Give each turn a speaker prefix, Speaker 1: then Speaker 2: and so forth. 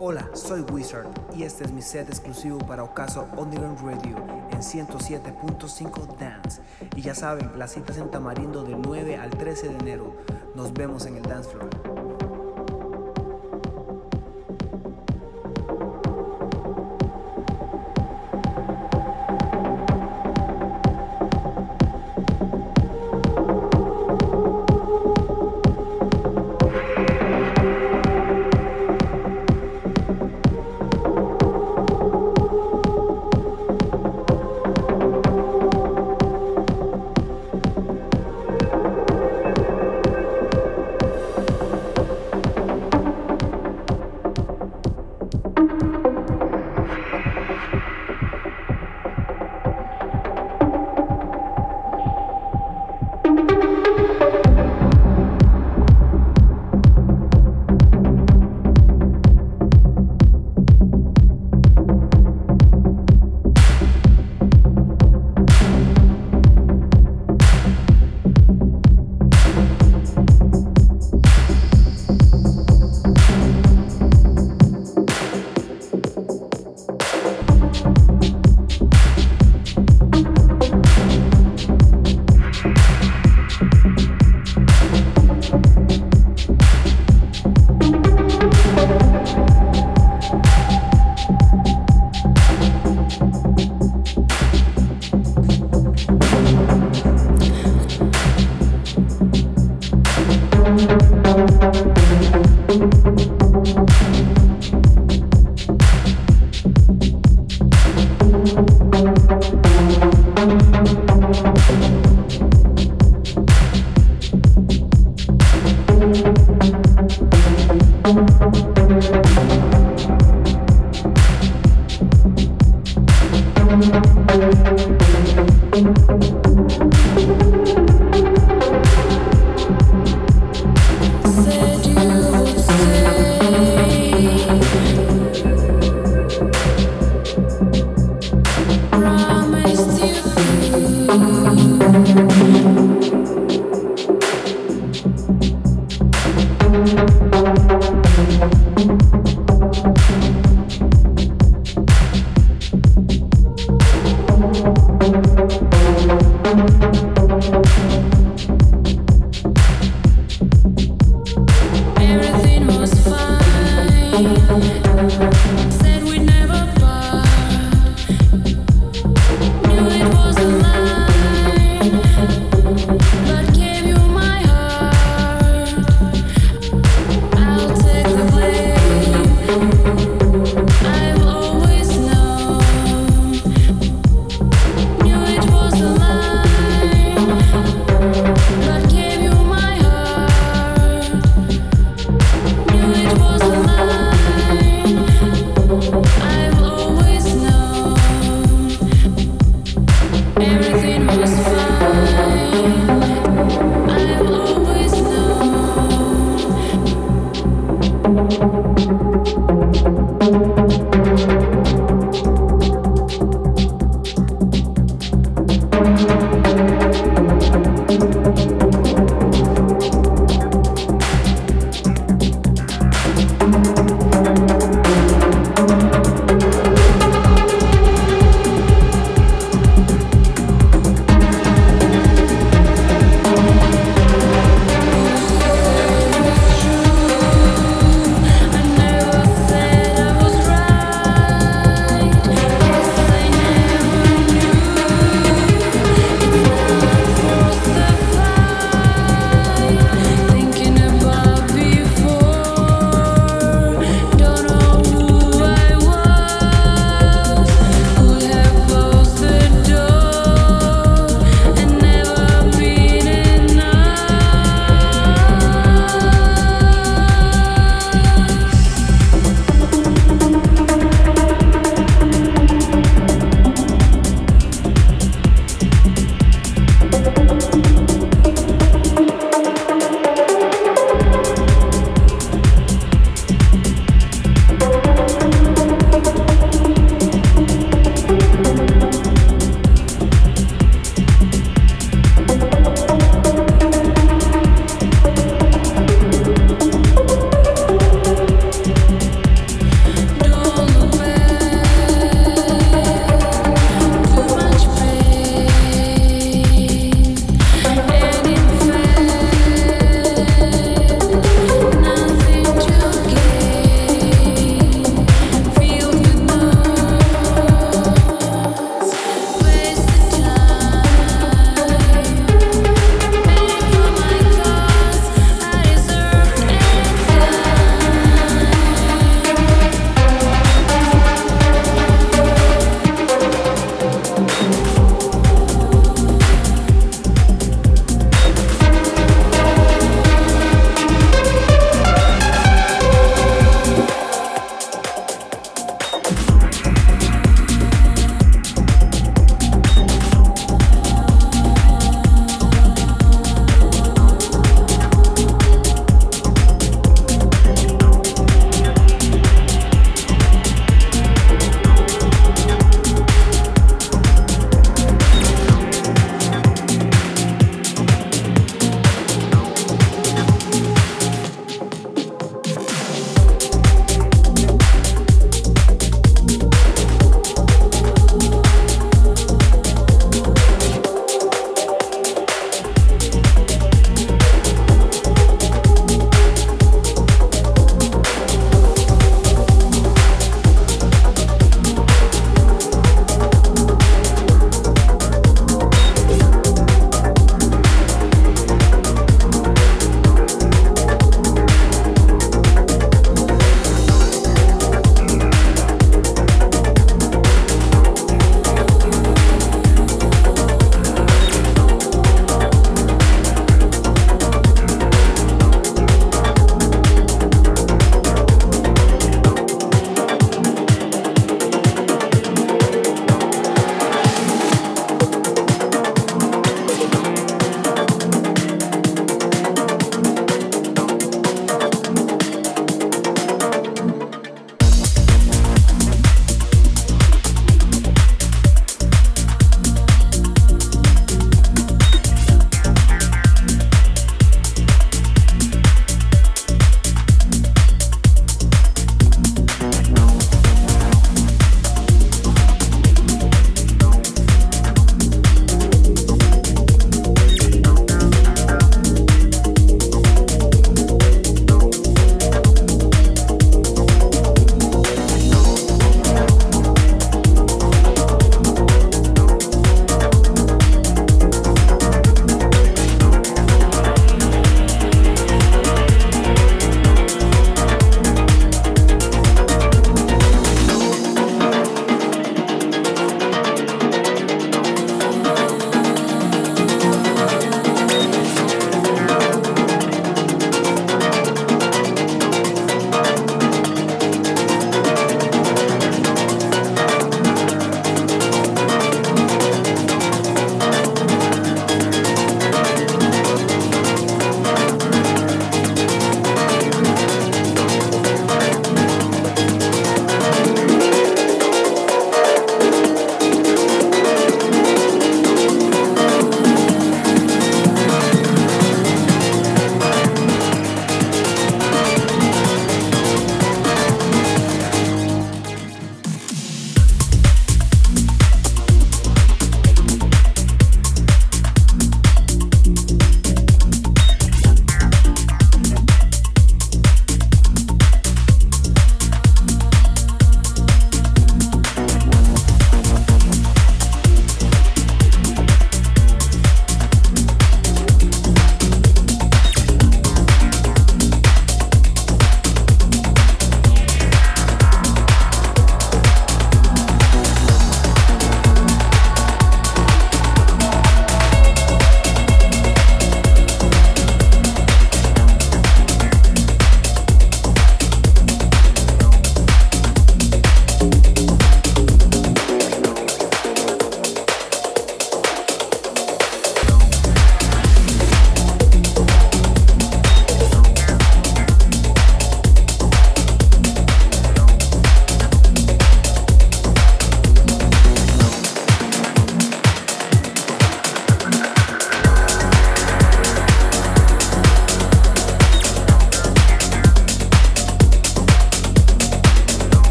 Speaker 1: Hola, soy Wizard y este es mi set exclusivo para Ocaso Underground Radio en 107.5 Dance. Y ya saben, las citas en Tamarindo del 9 al 13 de enero. Nos vemos en el dance floor.